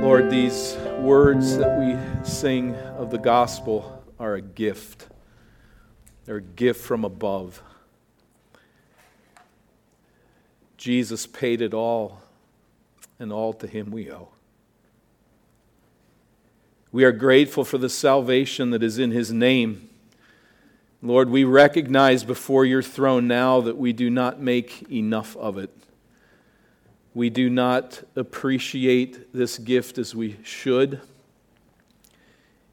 Lord, these words that we sing of the gospel are a gift. They're a gift from above. Jesus paid it all, and all to him we owe. We are grateful for the salvation that is in his name. Lord, we recognize before your throne now that we do not make enough of it. We do not appreciate this gift as we should.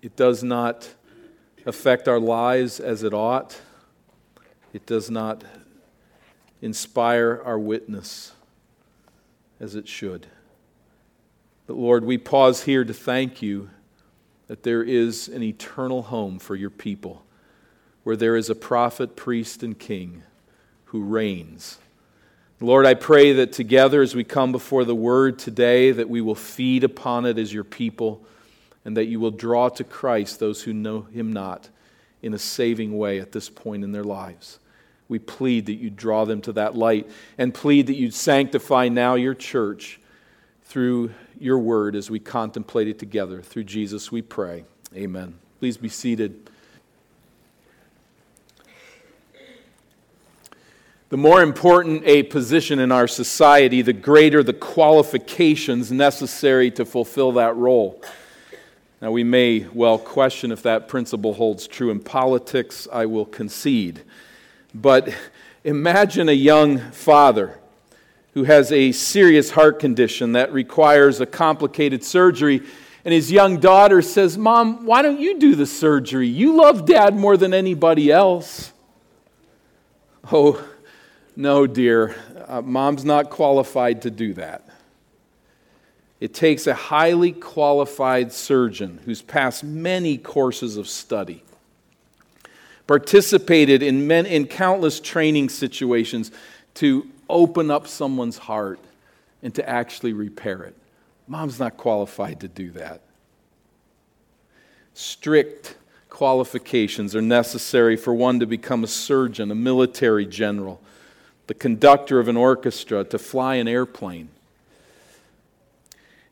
It does not affect our lives as it ought. It does not inspire our witness as it should. But Lord, we pause here to thank you that there is an eternal home for your people, where there is a prophet, priest, and king who reigns. Lord, I pray that together as we come before the word today, that we will feed upon it as your people, and that you will draw to Christ those who know him not in a saving way at this point in their lives. We plead that you draw them to that light and plead that you sanctify now your church through your word as we contemplate it together. Through Jesus we pray. Amen. Please be seated. The more important a position in our society, the greater the qualifications necessary to fulfill that role. Now, we may well question if that principle holds true in politics. I will concede. But imagine a young father who has a serious heart condition that requires a complicated surgery. And his young daughter says, Mom, why don't you do the surgery? You love dad more than anybody else. Oh, no, dear. Uh, mom's not qualified to do that. It takes a highly qualified surgeon who's passed many courses of study, participated in, men, in countless training situations to open up someone's heart and to actually repair it. Mom's not qualified to do that. Strict qualifications are necessary for one to become a surgeon, a military general, the conductor of an orchestra, to fly an airplane.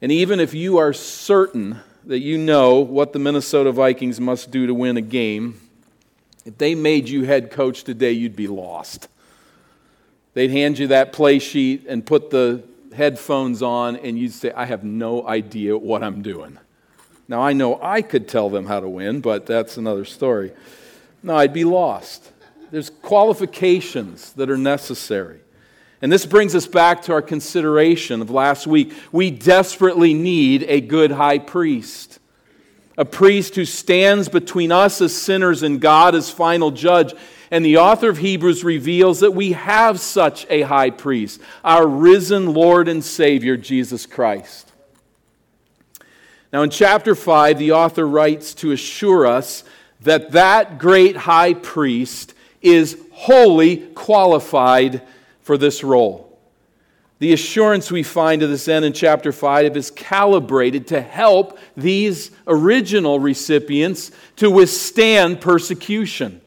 And even if you are certain that you know what the Minnesota Vikings must do to win a game, if they made you head coach today, you'd be lost. They'd hand you that play sheet and put the headphones on, and you'd say, I have no idea what I'm doing. Now, I know I could tell them how to win, but that's another story. No, I'd be lost. There's qualifications that are necessary. And this brings us back to our consideration of last week. We desperately need a good high priest, a priest who stands between us as sinners and God as final judge and the author of Hebrews reveals that we have such a high priest, our risen Lord and Savior, Jesus Christ. Now, in chapter 5, the author writes to assure us that that great high priest is wholly qualified for this role. The assurance we find to this end in chapter 5 is calibrated to help these original recipients to withstand persecution.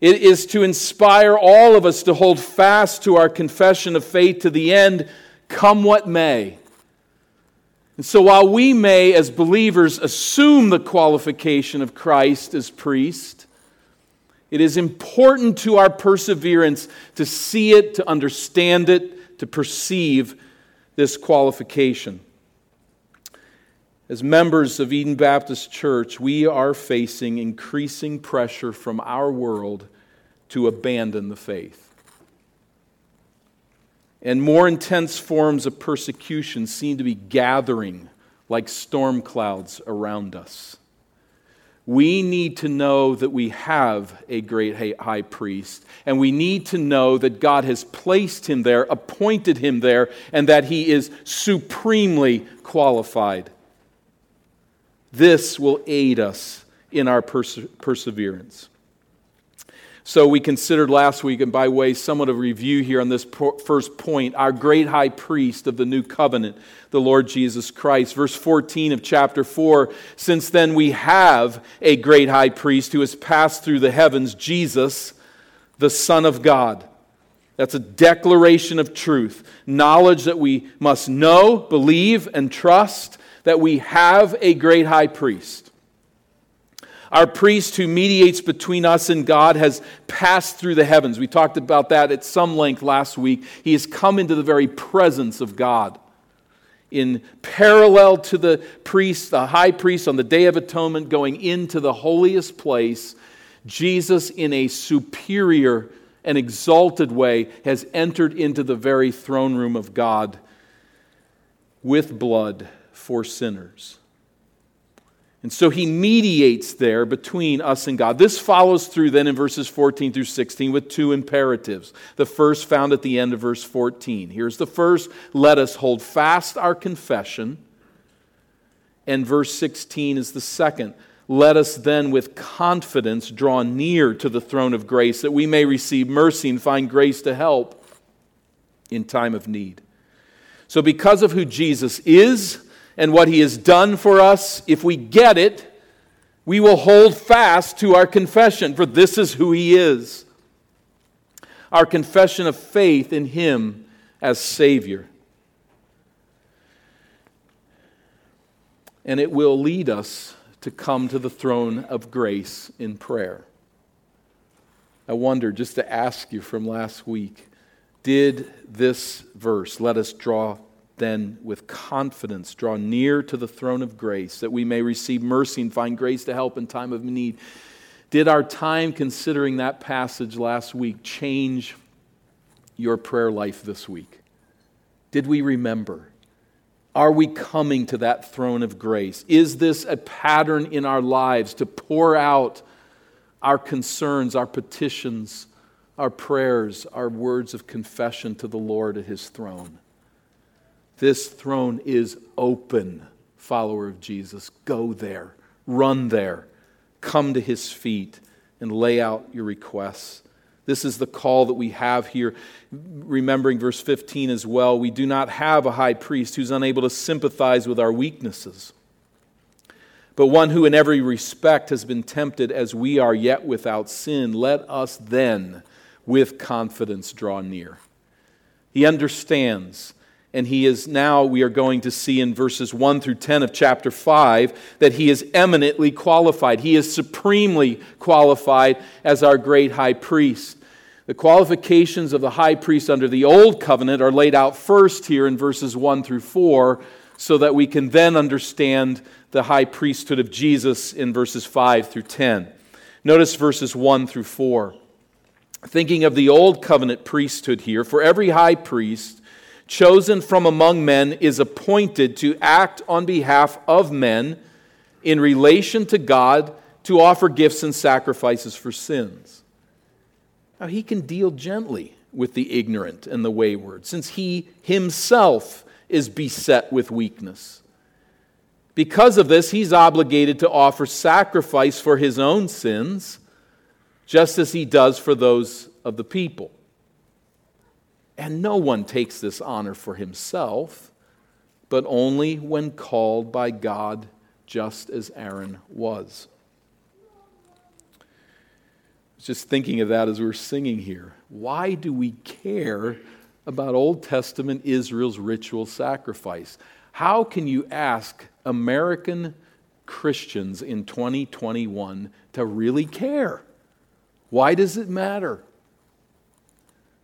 It is to inspire all of us to hold fast to our confession of faith to the end, come what may. And so, while we may, as believers, assume the qualification of Christ as priest, it is important to our perseverance to see it, to understand it, to perceive this qualification. As members of Eden Baptist Church, we are facing increasing pressure from our world to abandon the faith. And more intense forms of persecution seem to be gathering like storm clouds around us. We need to know that we have a great high priest, and we need to know that God has placed him there, appointed him there, and that he is supremely qualified. This will aid us in our perse- perseverance. So, we considered last week, and by way somewhat of review here on this first point, our great high priest of the new covenant, the Lord Jesus Christ. Verse 14 of chapter 4 Since then we have a great high priest who has passed through the heavens, Jesus, the Son of God. That's a declaration of truth, knowledge that we must know, believe, and trust that we have a great high priest. Our priest who mediates between us and God has passed through the heavens. We talked about that at some length last week. He has come into the very presence of God. In parallel to the priest, the high priest on the Day of Atonement going into the holiest place, Jesus, in a superior and exalted way, has entered into the very throne room of God with blood for sinners. And so he mediates there between us and God. This follows through then in verses 14 through 16 with two imperatives. The first found at the end of verse 14. Here's the first let us hold fast our confession. And verse 16 is the second. Let us then with confidence draw near to the throne of grace that we may receive mercy and find grace to help in time of need. So, because of who Jesus is, and what He has done for us, if we get it, we will hold fast to our confession, for this is who He is. Our confession of faith in Him as Savior. And it will lead us to come to the throne of grace in prayer. I wonder, just to ask you from last week, did this verse let us draw then with confidence draw near to the throne of grace that we may receive mercy and find grace to help in time of need. Did our time considering that passage last week change your prayer life this week? Did we remember? Are we coming to that throne of grace? Is this a pattern in our lives to pour out our concerns, our petitions, our prayers, our words of confession to the Lord at His throne? This throne is open, follower of Jesus. Go there, run there, come to his feet, and lay out your requests. This is the call that we have here. Remembering verse 15 as well, we do not have a high priest who's unable to sympathize with our weaknesses, but one who in every respect has been tempted as we are, yet without sin. Let us then with confidence draw near. He understands and he is now, we are going to see in verses 1 through 10 of chapter 5, that he is eminently qualified. He is supremely qualified as our great high priest. The qualifications of the high priest under the old covenant are laid out first here in verses 1 through 4, so that we can then understand the high priesthood of Jesus in verses 5 through 10. Notice verses 1 through 4. Thinking of the old covenant priesthood here, for every high priest, chosen from among men, is appointed to act on behalf of men in relation to God to offer gifts and sacrifices for sins. Now, he can deal gently with the ignorant and the wayward, since he himself is beset with weakness. Because of this, he's obligated to offer sacrifice for his own sins, just as he does for those of the people. And no one takes this honor for himself, but only when called by God, just as Aaron was. I was just thinking of that as we were singing here. Why do we care about Old Testament Israel's ritual sacrifice? How can you ask American Christians in 2021 to really care? Why does it matter?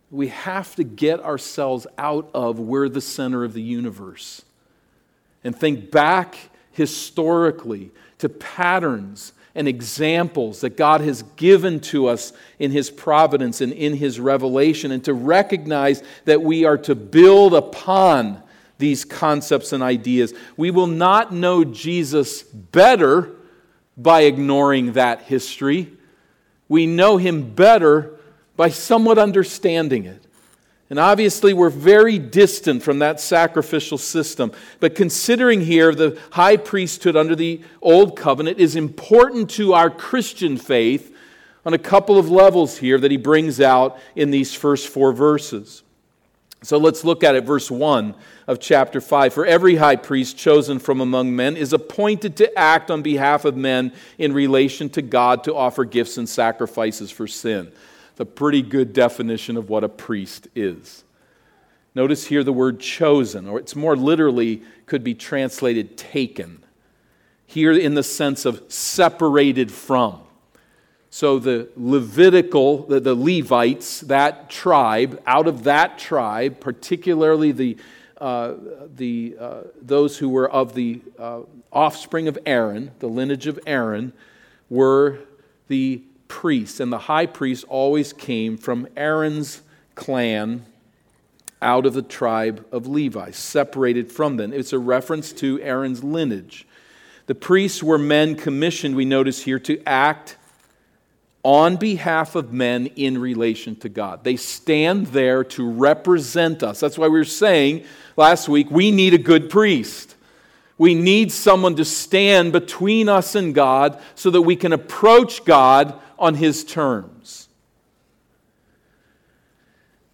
We have to get ourselves out of we're the center of the universe and think back historically to patterns and examples that God has given to us in His providence and in His revelation, and to recognize that we are to build upon these concepts and ideas. We will not know Jesus better by ignoring that history. We know Him better by somewhat understanding it. And obviously, we're very distant from that sacrificial system. But considering here the high priesthood under the Old Covenant is important to our Christian faith on a couple of levels here that he brings out in these first four verses. So let's look at it. Verse 1 of chapter 5. For every high priest chosen from among men is appointed to act on behalf of men in relation to God to offer gifts and sacrifices for sin. A pretty good definition of what a priest is. Notice here the word chosen, or it's more literally could be translated taken. Here in the sense of separated from. So the Levitical, the, the Levites, that tribe, out of that tribe, particularly the, uh, the, uh, those who were of the uh, offspring of Aaron, the lineage of Aaron, were the priests. And the high priest always came from Aaron's clan out of the tribe of Levi, separated from them. It's a reference to Aaron's lineage. The priests were men commissioned, we notice here, to act on behalf of men in relation to God. They stand there to represent us. That's why we were saying last week we need a good priest. We need someone to stand between us and God so that we can approach God on his terms.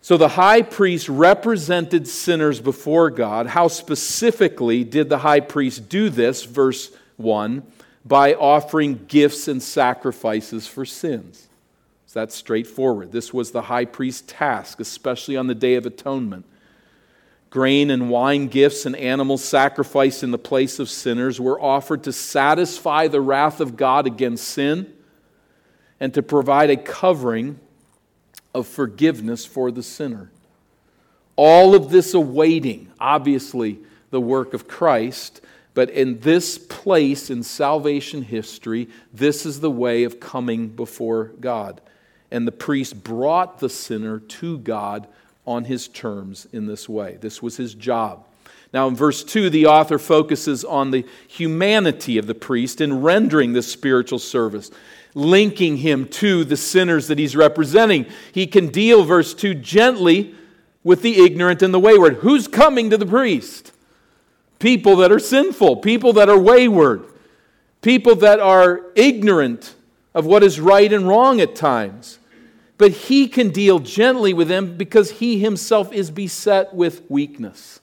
So the high priest represented sinners before God. How specifically did the high priest do this? Verse 1 by offering gifts and sacrifices for sins. That's straightforward. This was the high priest's task, especially on the Day of Atonement. Grain and wine gifts and animals sacrifice in the place of sinners were offered to satisfy the wrath of God against sin and to provide a covering of forgiveness for the sinner. All of this awaiting, obviously, the work of Christ, but in this place in salvation history, this is the way of coming before God. And the priest brought the sinner to God on his terms in this way. This was his job. Now, in verse 2, the author focuses on the humanity of the priest in rendering this spiritual service linking him to the sinners that he's representing. He can deal, verse 2, gently with the ignorant and the wayward. Who's coming to the priest? People that are sinful, people that are wayward, people that are ignorant of what is right and wrong at times. But he can deal gently with them because he himself is beset with weakness.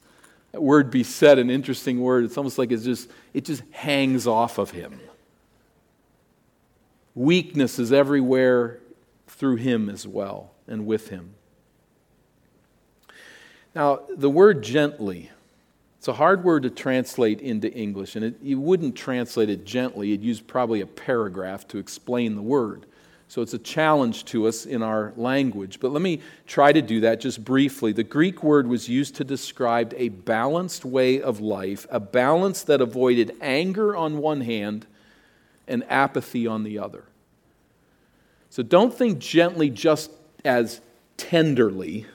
That word beset, an interesting word. It's almost like it's just, it just hangs off of him. Weakness is everywhere through him as well and with him. Now, the word gently, it's a hard word to translate into English, and it, you wouldn't translate it gently. You'd use probably a paragraph to explain the word. So it's a challenge to us in our language. But let me try to do that just briefly. The Greek word was used to describe a balanced way of life, a balance that avoided anger on one hand and apathy on the other. So don't think gently just as tenderly,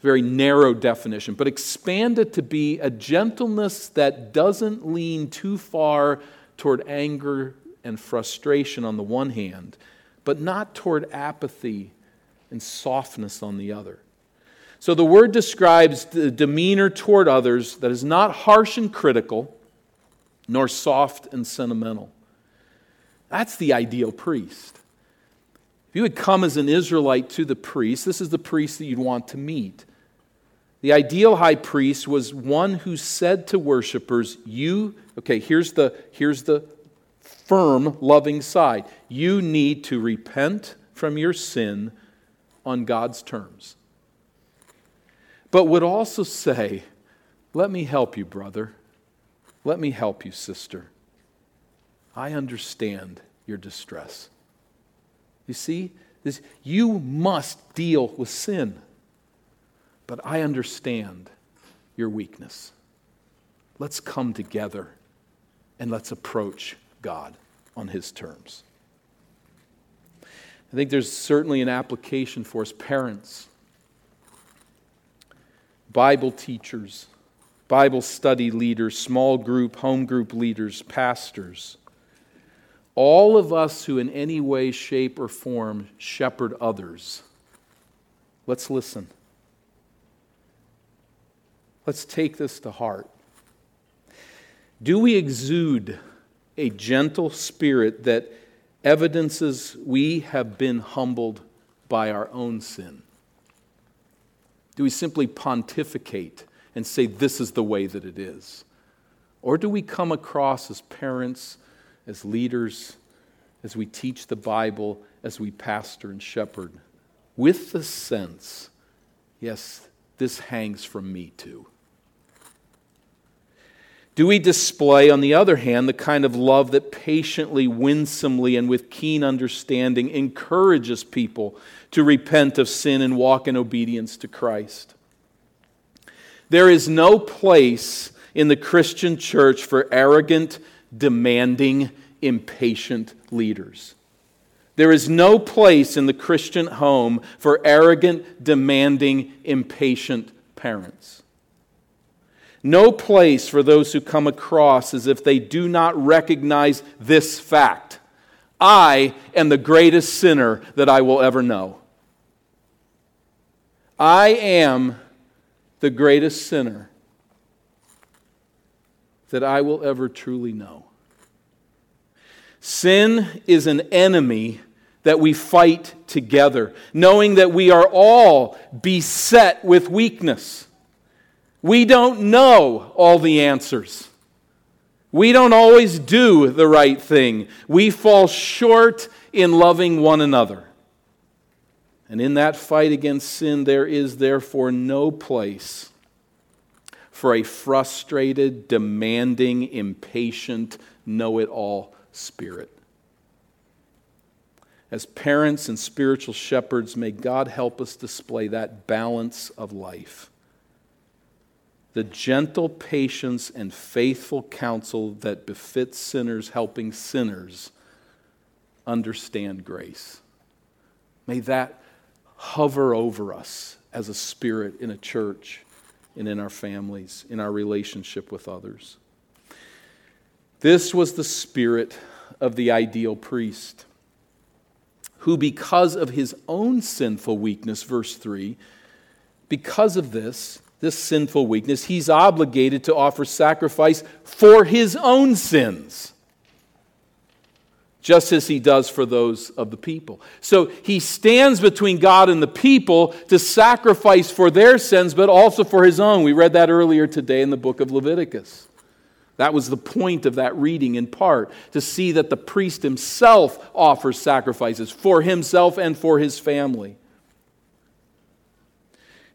very narrow definition, but expand it to be a gentleness that doesn't lean too far toward anger and frustration on the one hand, but not toward apathy and softness on the other. So the word describes the demeanor toward others that is not harsh and critical, nor soft and sentimental. That's the ideal priest. If you would come as an Israelite to the priest, this is the priest that you'd want to meet. The ideal high priest was one who said to worshipers, You, okay, here's the, here's the firm, loving side. You need to repent from your sin on God's terms. But would also say, Let me help you, brother. Let me help you, sister. I understand your distress. You see, this, you must deal with sin. But I understand your weakness. Let's come together and let's approach God on His terms. I think there's certainly an application for us, parents, Bible teachers, Bible study leaders, small group, home group leaders, pastors. All of us who, in any way, shape, or form, shepherd others. Let's listen. Let's take this to heart. Do we exude a gentle spirit that evidences we have been humbled by our own sin? Do we simply pontificate and say this is the way that it is? Or do we come across as parents, as leaders, as we teach the Bible, as we pastor and shepherd with the sense, yes, this hangs from me too. Do we display, on the other hand, the kind of love that patiently, winsomely, and with keen understanding encourages people to repent of sin and walk in obedience to Christ? There is no place in the Christian church for arrogant, demanding, impatient leaders. There is no place in the Christian home for arrogant, demanding, impatient parents. No place for those who come across as if they do not recognize this fact I am the greatest sinner that I will ever know. I am the greatest sinner that I will ever truly know. Sin is an enemy that we fight together, knowing that we are all beset with weakness. We don't know all the answers. We don't always do the right thing. We fall short in loving one another. And in that fight against sin, there is therefore no place for a frustrated, demanding, impatient, know it all spirit. As parents and spiritual shepherds, may God help us display that balance of life. The gentle patience and faithful counsel that befits sinners helping sinners understand grace. May that hover over us as a spirit in a church and in our families, in our relationship with others. This was the spirit of the ideal priest, who, because of his own sinful weakness, verse 3, because of this, this sinful weakness, he's obligated to offer sacrifice for his own sins just as he does for those of the people. So he stands between God and the people to sacrifice for their sins, but also for his own. We read that earlier today in the book of Leviticus. That was the point of that reading in part, to see that the priest himself offers sacrifices for himself and for his family.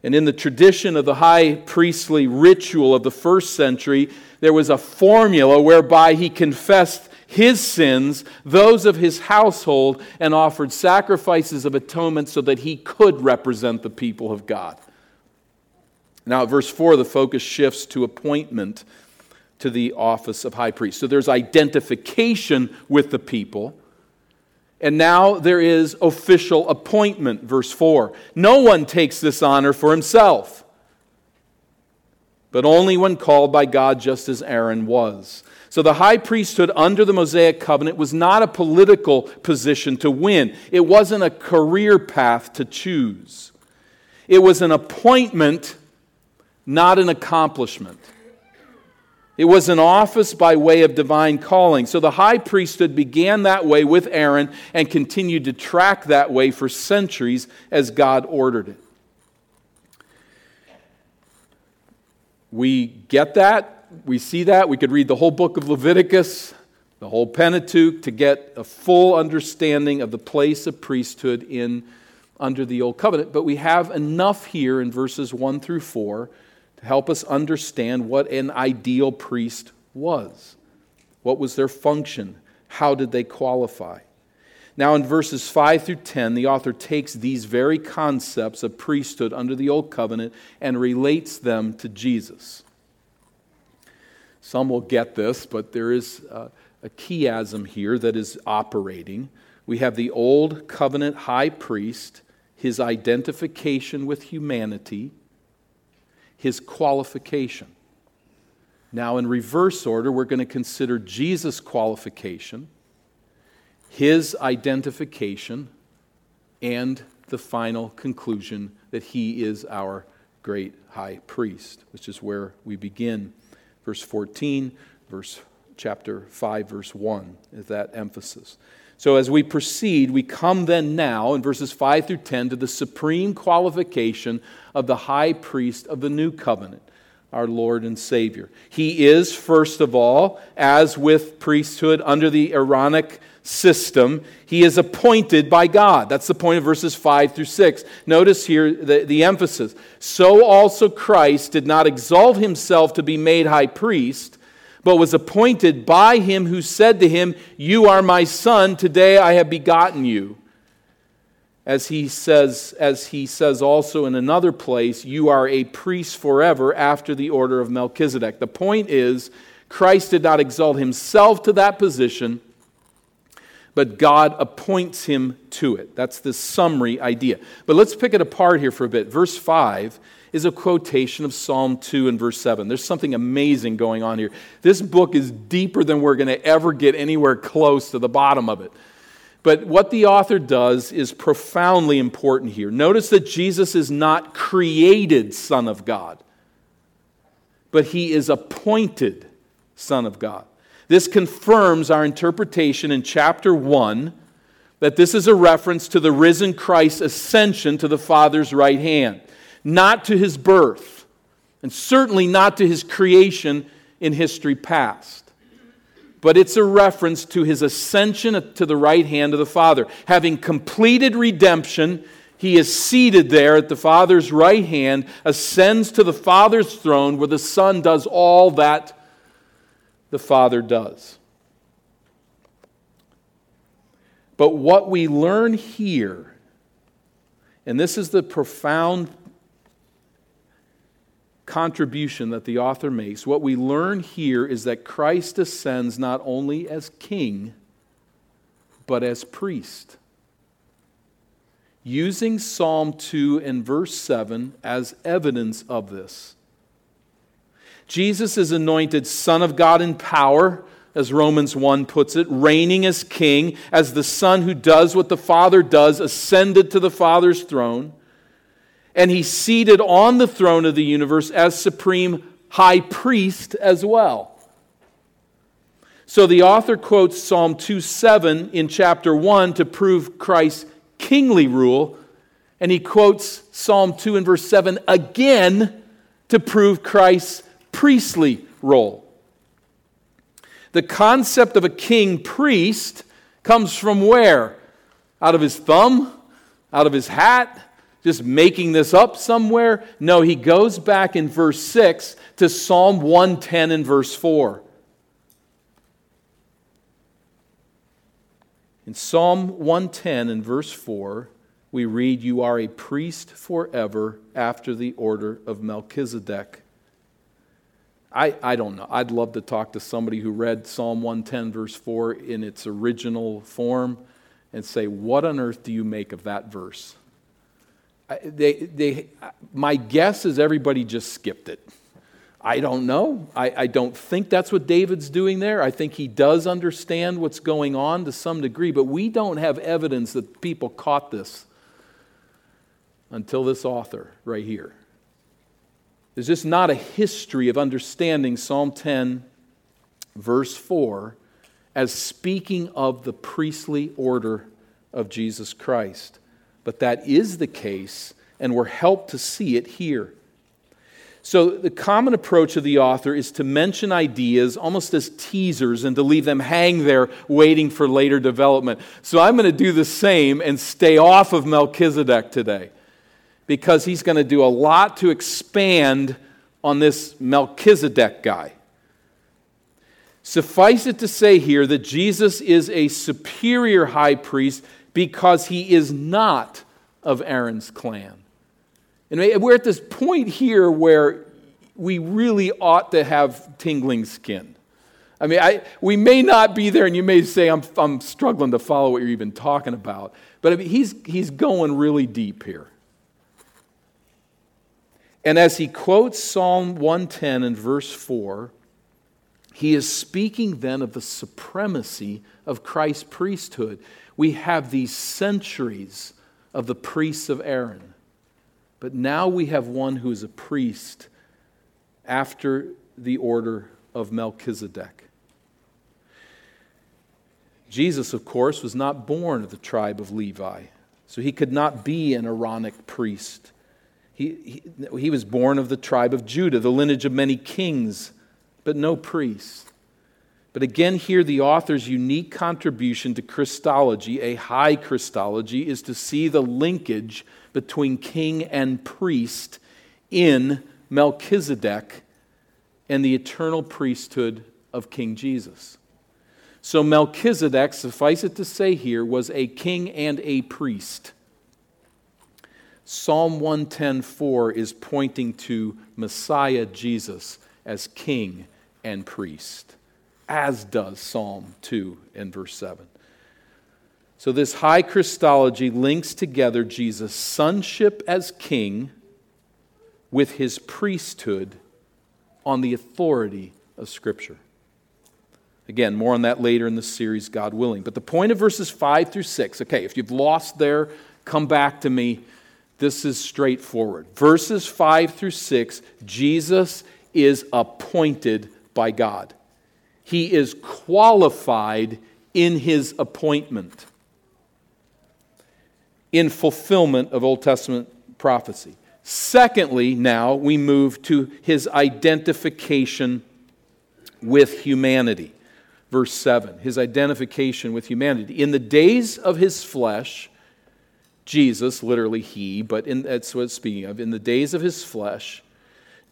And in the tradition of the high priestly ritual of the first century, there was a formula whereby he confessed his sins, those of his household, and offered sacrifices of atonement so that he could represent the people of God. Now, at verse 4, the focus shifts to appointment to the office of high priest. So there's identification with the people. And now there is official appointment, verse 4. No one takes this honor for himself, but only when called by God, just as Aaron was. So the high priesthood under the Mosaic covenant was not a political position to win, it wasn't a career path to choose. It was an appointment, not an accomplishment. It was an office by way of divine calling. So the high priesthood began that way with Aaron and continued to track that way for centuries as God ordered it. We get that we see that. We could read the whole book of Leviticus, the whole Pentateuch, to get a full understanding of the place of priesthood in under the old covenant. But we have enough here in verses 1 through 4 help us understand what an ideal priest was. What was their function? How did they qualify? Now, in verses 5 through 10, the author takes these very concepts of priesthood under the Old Covenant and relates them to Jesus. Some will get this, but there is a, a chiasm here that is operating. We have the old covenant high priest, his identification with humanity, his qualification. Now, in reverse order, we're going to consider Jesus' qualification, his identification, and the final conclusion that he is our great high priest, which is where we begin verse 14, verse chapter 5, verse 1 is that emphasis. So as we proceed, we come then now in verses 5 through 10 to the supreme qualification of the high priest of the new covenant. our Lord and Savior. He is, first of all, as with priesthood under the Aaronic system, he is appointed by God. That's the point of verses 5 through 6. Notice here the, the emphasis. So also Christ did not exalt himself to be made high priest, but was appointed by him who said to him, You are my son, today I have begotten you. As he says, as he says also in another place, you are a priest forever after the order of Melchizedek. The point is, Christ did not exalt himself to that position but God appoints him to it. That's the summary idea. But let's pick it apart here for a bit. Verse 5 is a quotation of Psalm 2 and verse 7. There's something amazing going on here. This book is deeper than we're going to ever get anywhere close to the bottom of it. But what the author does is profoundly important here. Notice that Jesus is not created Son of God, but he is appointed Son of God. This confirms our interpretation in chapter 1 that this is a reference to the risen Christ's ascension to the Father's right hand, not to his birth, and certainly not to his creation in history past. But it's a reference to his ascension to the right hand of the Father. Having completed redemption, he is seated there at the Father's right hand, ascends to the Father's throne where the Son does all that the Father does. But what we learn here, and this is the profound contribution that the author makes, what we learn here is that Christ ascends not only as king, but as priest. Using Psalm 2 and verse 7 as evidence of this. Jesus is anointed Son of God in power, as Romans 1 puts it, reigning as king, as the Son who does what the Father does, ascended to the Father's throne. And he's seated on the throne of the universe as supreme high priest as well. So the author quotes Psalm 2 7 in chapter 1 to prove Christ's kingly rule, and he quotes Psalm 2 and verse 7 again to prove Christ's priestly role. The concept of a king priest comes from where? Out of his thumb? Out of his hat? Just making this up somewhere? No, he goes back in verse 6 to Psalm 110 and verse 4. In Psalm 110 and verse 4, we read, You are a priest forever after the order of Melchizedek. I, I don't know. I'd love to talk to somebody who read Psalm 110, verse 4 in its original form and say, What on earth do you make of that verse? They, they, my guess is everybody just skipped it. I don't know. I, I don't think that's what David's doing there. I think he does understand what's going on to some degree, but we don't have evidence that people caught this until this author right here. There's just not a history of understanding Psalm 10, verse 4, as speaking of the priestly order of Jesus Christ. But that is the case, and we're helped to see it here. So, the common approach of the author is to mention ideas almost as teasers and to leave them hang there waiting for later development. So, I'm going to do the same and stay off of Melchizedek today because he's going to do a lot to expand on this Melchizedek guy. Suffice it to say here that Jesus is a superior high priest because he is not of Aaron's clan. And we're at this point here where we really ought to have tingling skin. I mean, I, we may not be there, and you may say, I'm, I'm struggling to follow what you're even talking about. But I mean, he's, he's going really deep here. And as he quotes Psalm 110 and verse 4, he is speaking then of the supremacy of Christ's priesthood. We have these centuries of the priests of Aaron, but now we have one who is a priest after the order of Melchizedek. Jesus, of course, was not born of the tribe of Levi, so he could not be an Aaronic priest. He, he, he was born of the tribe of Judah, the lineage of many kings, but no priests. But again, here the author's unique contribution to Christology, a high Christology, is to see the linkage between king and priest in Melchizedek and the eternal priesthood of King Jesus. So Melchizedek, suffice it to say here, was a king and a priest. Psalm 110:4 is pointing to Messiah Jesus as king and priest, as does Psalm 2 and verse 7. So this high Christology links together Jesus' sonship as king with his priesthood on the authority of Scripture. Again, more on that later in the series, God willing. But the point of verses 5 through 6, okay, if you've lost there, come back to me this is straightforward. Verses 5 through 6, Jesus is appointed by God. He is qualified in his appointment, in fulfillment of Old Testament prophecy. Secondly, now we move to his identification with humanity. Verse 7, his identification with humanity. In the days of his flesh, Jesus, literally he, but in, that's what it's speaking of, in the days of his flesh,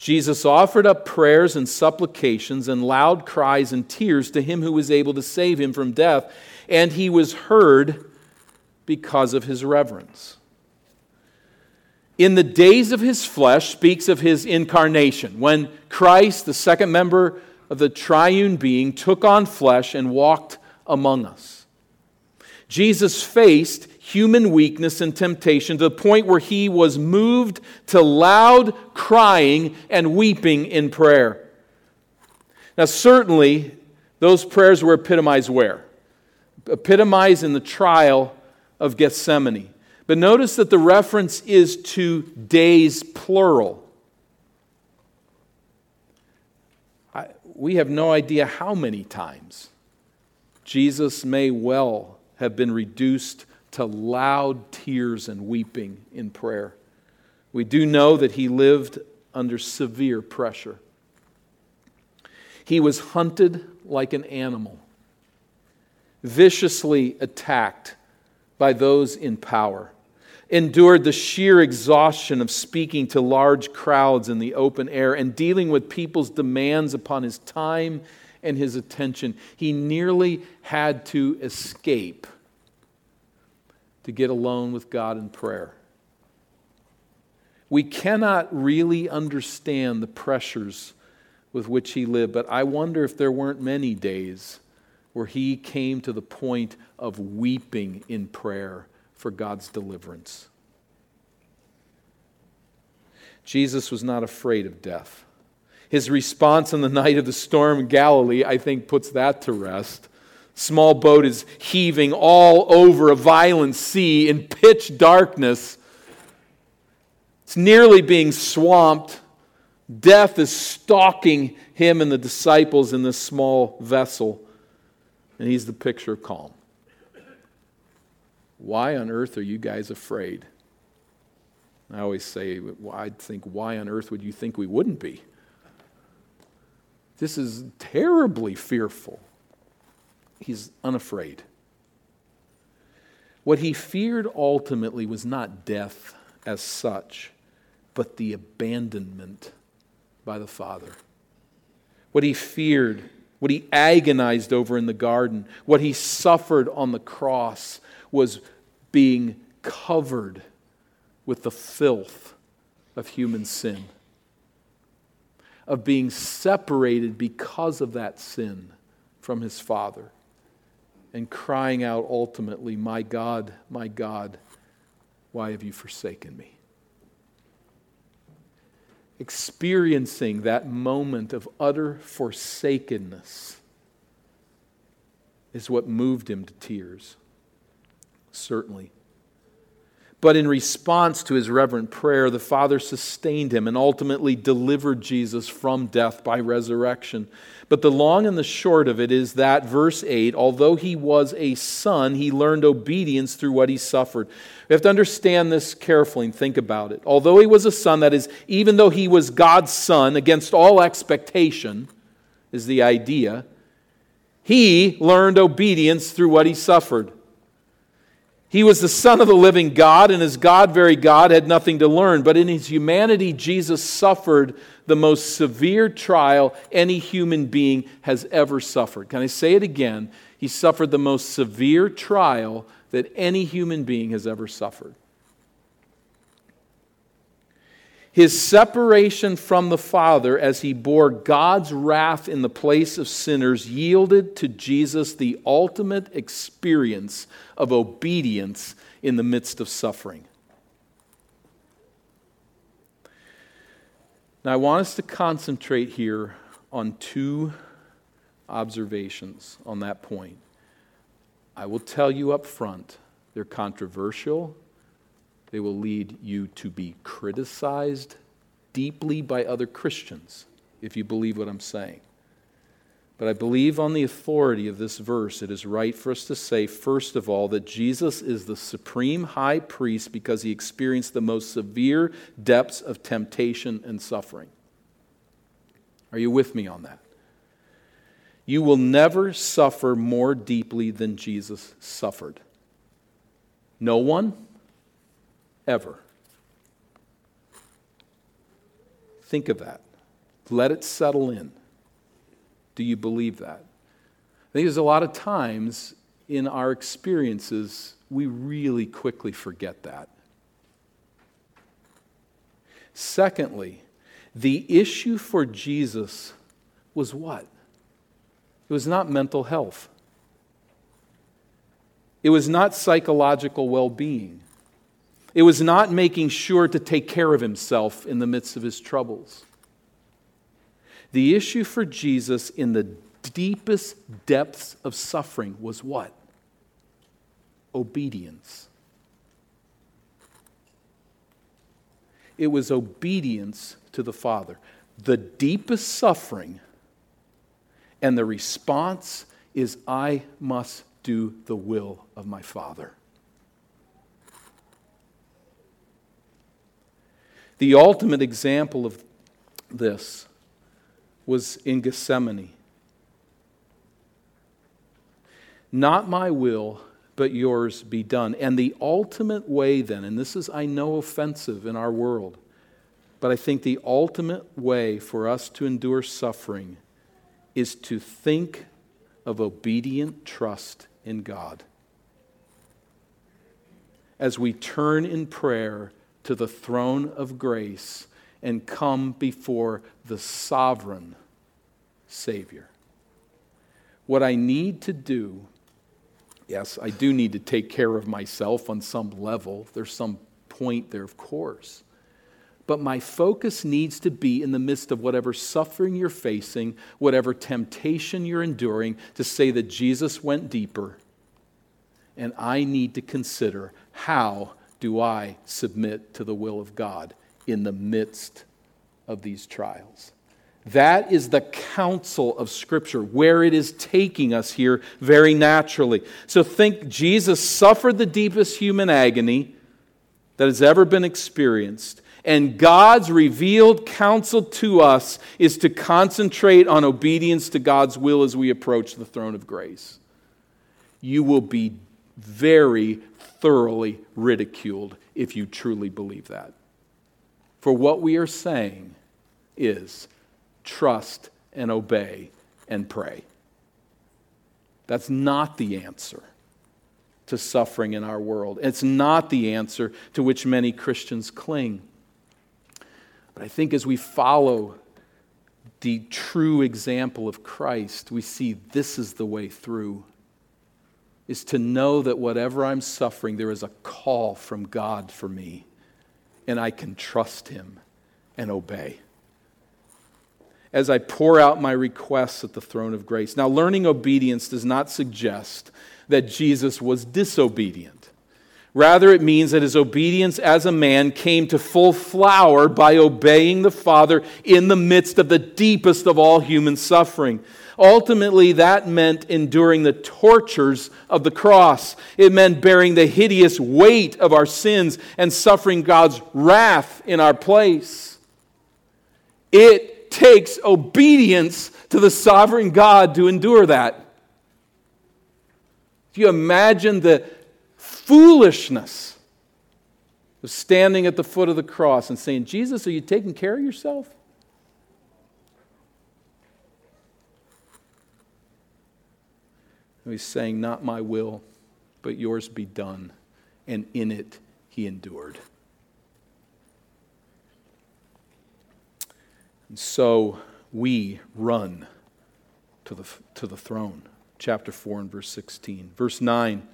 Jesus offered up prayers and supplications and loud cries and tears to him who was able to save him from death, and he was heard because of his reverence. In the days of his flesh speaks of his incarnation, when Christ, the second member of the triune being, took on flesh and walked among us. Jesus faced human weakness and temptation to the point where he was moved to loud crying and weeping in prayer. Now, certainly, those prayers were epitomized where? Epitomized in the trial of Gethsemane. But notice that the reference is to days plural. I, we have no idea how many times Jesus may well have been reduced to loud tears and weeping in prayer. We do know that he lived under severe pressure. He was hunted like an animal, viciously attacked by those in power, endured the sheer exhaustion of speaking to large crowds in the open air and dealing with people's demands upon his time and his attention. He nearly had to escape to get alone with God in prayer. We cannot really understand the pressures with which he lived, but I wonder if there weren't many days where he came to the point of weeping in prayer for God's deliverance. Jesus was not afraid of death. His response on the night of the storm in Galilee, I think, puts that to rest. Small boat is heaving all over a violent sea in pitch darkness. It's nearly being swamped. Death is stalking him and the disciples in this small vessel. And he's the picture of calm. Why on earth are you guys afraid? I always say, well, I think, why on earth would you think we wouldn't be? This is terribly fearful he's unafraid. What he feared ultimately was not death as such, but the abandonment by the Father. What he feared, what he agonized over in the garden, what he suffered on the cross was being covered with the filth of human sin, of being separated because of that sin from his Father and crying out ultimately, My God, my God, why have you forsaken me? Experiencing that moment of utter forsakenness is what moved him to tears, certainly. But in response to his reverent prayer, the Father sustained him and ultimately delivered Jesus from death by resurrection. But the long and the short of it is that, verse 8, although he was a son, he learned obedience through what he suffered. We have to understand this carefully and think about it. Although he was a son, that is, even though he was God's son against all expectation, is the idea, he learned obedience through what he suffered. He was the Son of the living God, and as God, very God, had nothing to learn. But in his humanity, Jesus suffered the most severe trial any human being has ever suffered. Can I say it again? He suffered the most severe trial that any human being has ever suffered. His separation from the Father as he bore God's wrath in the place of sinners yielded to Jesus the ultimate experience of obedience in the midst of suffering. Now, I want us to concentrate here on two observations on that point. I will tell you up front, they're controversial they will lead you to be criticized deeply by other Christians, if you believe what I'm saying. But I believe on the authority of this verse, it is right for us to say, first of all, that Jesus is the supreme high priest because he experienced the most severe depths of temptation and suffering. Are you with me on that? You will never suffer more deeply than Jesus suffered. No one, ever. Think of that. Let it settle in. Do you believe that? I think there's a lot of times in our experiences we really quickly forget that. Secondly, the issue for Jesus was what? It was not mental health. It was not psychological well being. It was not making sure to take care of himself in the midst of his troubles. The issue for Jesus in the deepest depths of suffering was what? Obedience. It was obedience to the Father. The deepest suffering, and the response is, I must do the will of my Father. The ultimate example of this was in Gethsemane. Not my will, but yours be done. And the ultimate way, then, and this is, I know, offensive in our world, but I think the ultimate way for us to endure suffering is to think of obedient trust in God. As we turn in prayer to the throne of grace and come before the sovereign Savior. What I need to do, yes, I do need to take care of myself on some level. There's some point there, of course. But my focus needs to be in the midst of whatever suffering you're facing, whatever temptation you're enduring, to say that Jesus went deeper. And I need to consider how do I submit to the will of God in the midst of these trials? That is the counsel of Scripture, where it is taking us here very naturally. So think Jesus suffered the deepest human agony that has ever been experienced. And God's revealed counsel to us is to concentrate on obedience to God's will as we approach the throne of grace. You will be very thoroughly ridiculed if you truly believe that. For what we are saying is trust and obey and pray. That's not the answer to suffering in our world. It's not the answer to which many Christians cling. But I think as we follow the true example of Christ, we see this is the way through is to know that whatever I'm suffering, there is a call from God for me, and I can trust Him and obey. As I pour out my requests at the throne of grace. Now, learning obedience does not suggest that Jesus was disobedient. Rather, it means that his obedience as a man came to full flower by obeying the Father in the midst of the deepest of all human suffering. Ultimately, that meant enduring the tortures of the cross. It meant bearing the hideous weight of our sins and suffering God's wrath in our place. It takes obedience to the sovereign God to endure that. Do you imagine the foolishness of standing at the foot of the cross and saying, Jesus, are you taking care of yourself? He's saying, Not my will, but yours be done. And in it, he endured. And so we run to the, to the throne. Chapter 4 and verse 16. Verse 9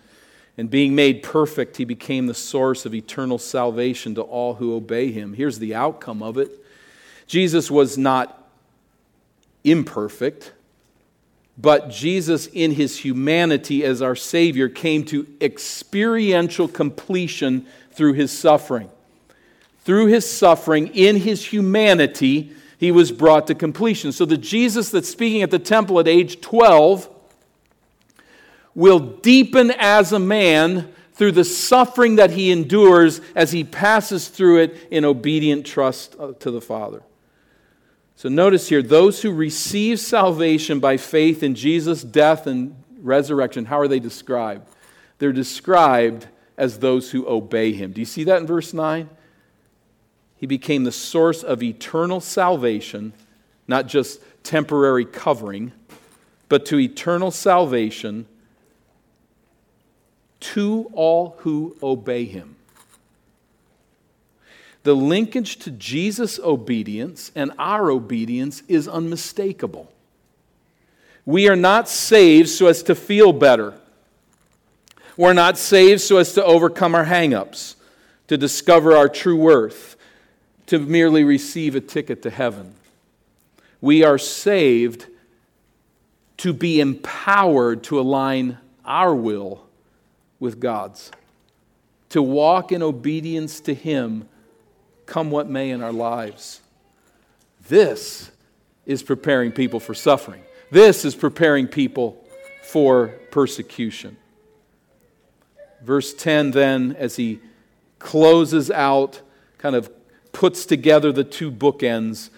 And being made perfect, he became the source of eternal salvation to all who obey him. Here's the outcome of it Jesus was not imperfect, but Jesus, in his humanity as our Savior, came to experiential completion through his suffering. Through his suffering, in his humanity, he was brought to completion. So the Jesus that's speaking at the temple at age 12 will deepen as a man through the suffering that he endures as he passes through it in obedient trust uh, to the Father. So notice here those who receive salvation by faith in Jesus' death and resurrection, how are they described? They're described as those who obey him. Do you see that in verse 9? He became the source of eternal salvation, not just temporary covering, but to eternal salvation to all who obey him. The linkage to Jesus' obedience and our obedience is unmistakable. We are not saved so as to feel better. We're not saved so as to overcome our hangups, to discover our true worth to merely receive a ticket to heaven. We are saved to be empowered to align our will with God's, to walk in obedience to Him, come what may in our lives. This is preparing people for suffering. This is preparing people for persecution. Verse 10 then, as he closes out, kind of puts together the two bookends.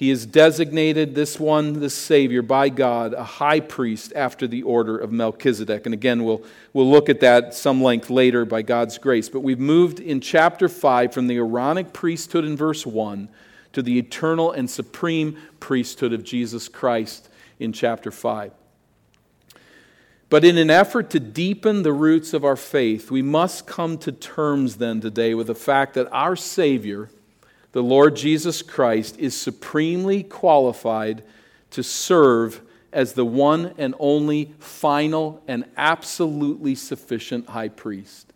He is designated, this one, this Savior, by God, a high priest after the order of Melchizedek. And again, we'll, we'll look at that some length later by God's grace. But we've moved in chapter 5 from the Aaronic priesthood in verse 1 to the eternal and supreme priesthood of Jesus Christ in chapter 5. But in an effort to deepen the roots of our faith, we must come to terms then today with the fact that our Savior the Lord Jesus Christ is supremely qualified to serve as the one and only final and absolutely sufficient high priest.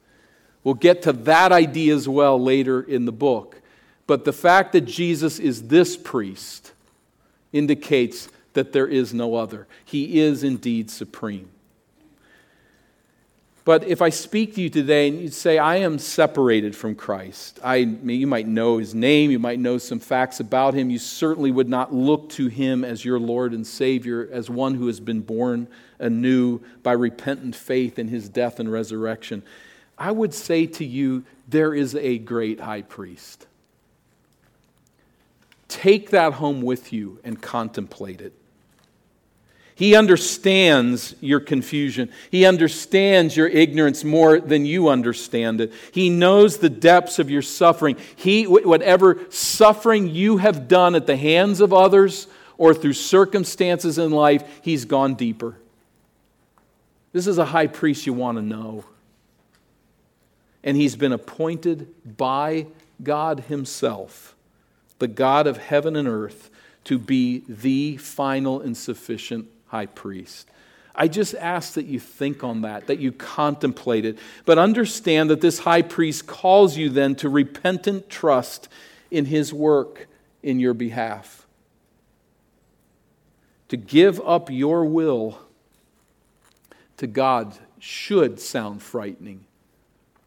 We'll get to that idea as well later in the book. But the fact that Jesus is this priest indicates that there is no other. He is indeed supreme. But if I speak to you today and you say, I am separated from Christ, I, you might know his name, you might know some facts about him, you certainly would not look to him as your Lord and Savior, as one who has been born anew by repentant faith in his death and resurrection. I would say to you, there is a great high priest. Take that home with you and contemplate it. He understands your confusion. He understands your ignorance more than you understand it. He knows the depths of your suffering. He, whatever suffering you have done at the hands of others or through circumstances in life, He's gone deeper. This is a high priest you want to know. And He's been appointed by God Himself, the God of heaven and earth, to be the final and sufficient high priest. I just ask that you think on that, that you contemplate it, but understand that this high priest calls you then to repentant trust in his work in your behalf. To give up your will to God should sound frightening.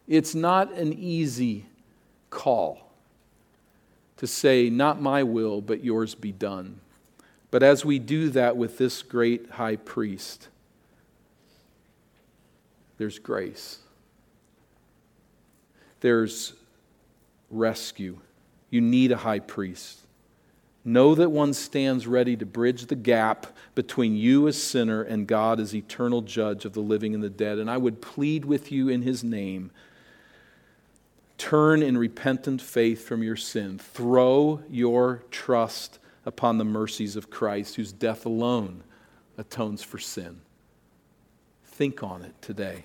It's not an easy call to say, Not my will, but yours be done. But as we do that with this great high priest, there's grace, there's rescue. You need a high priest. Know that one stands ready to bridge the gap between you as sinner and God as eternal judge of the living and the dead. And I would plead with you in his name turn in repentant faith from your sin. Throw your trust upon the mercies of Christ, whose death alone atones for sin. Think on it today.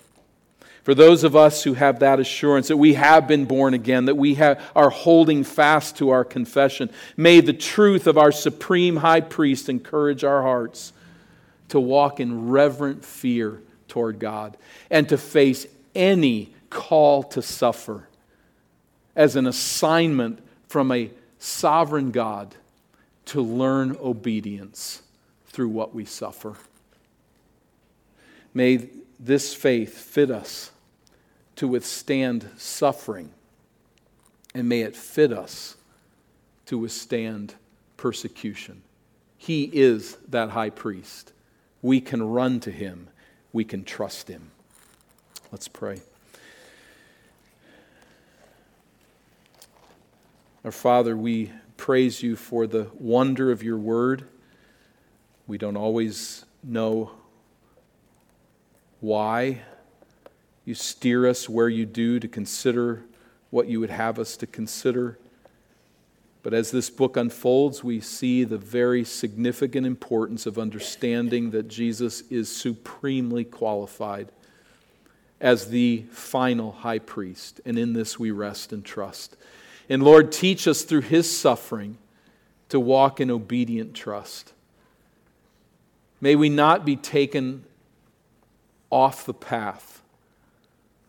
For those of us who have that assurance that we have been born again, that we have, are holding fast to our confession, may the truth of our supreme high priest encourage our hearts to walk in reverent fear toward God and to face any call to suffer as an assignment from a sovereign God to learn obedience through what we suffer. May this faith fit us to withstand suffering, and may it fit us to withstand persecution. He is that high priest. We can run to him, we can trust him. Let's pray. Our Father, we praise you for the wonder of your word. We don't always know why you steer us where you do to consider what you would have us to consider. But as this book unfolds, we see the very significant importance of understanding that Jesus is supremely qualified as the final high priest. And in this we rest and trust. And Lord, teach us through his suffering to walk in obedient trust. May we not be taken off the path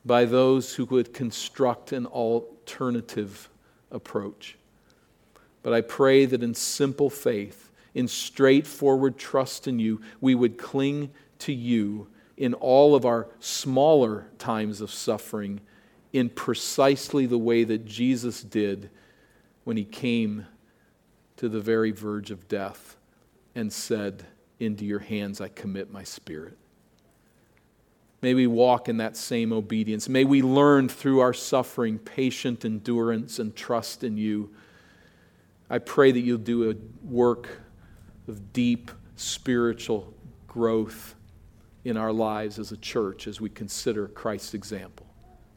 by those who would construct an alternative approach. But I pray that in simple faith, in straightforward trust in you, we would cling to you in all of our smaller times of suffering in precisely the way that Jesus did when he came to the very verge of death and said, Into your hands I commit my spirit. May we walk in that same obedience. May we learn through our suffering patient endurance and trust in you. I pray that you'll do a work of deep spiritual growth in our lives as a church as we consider Christ's example.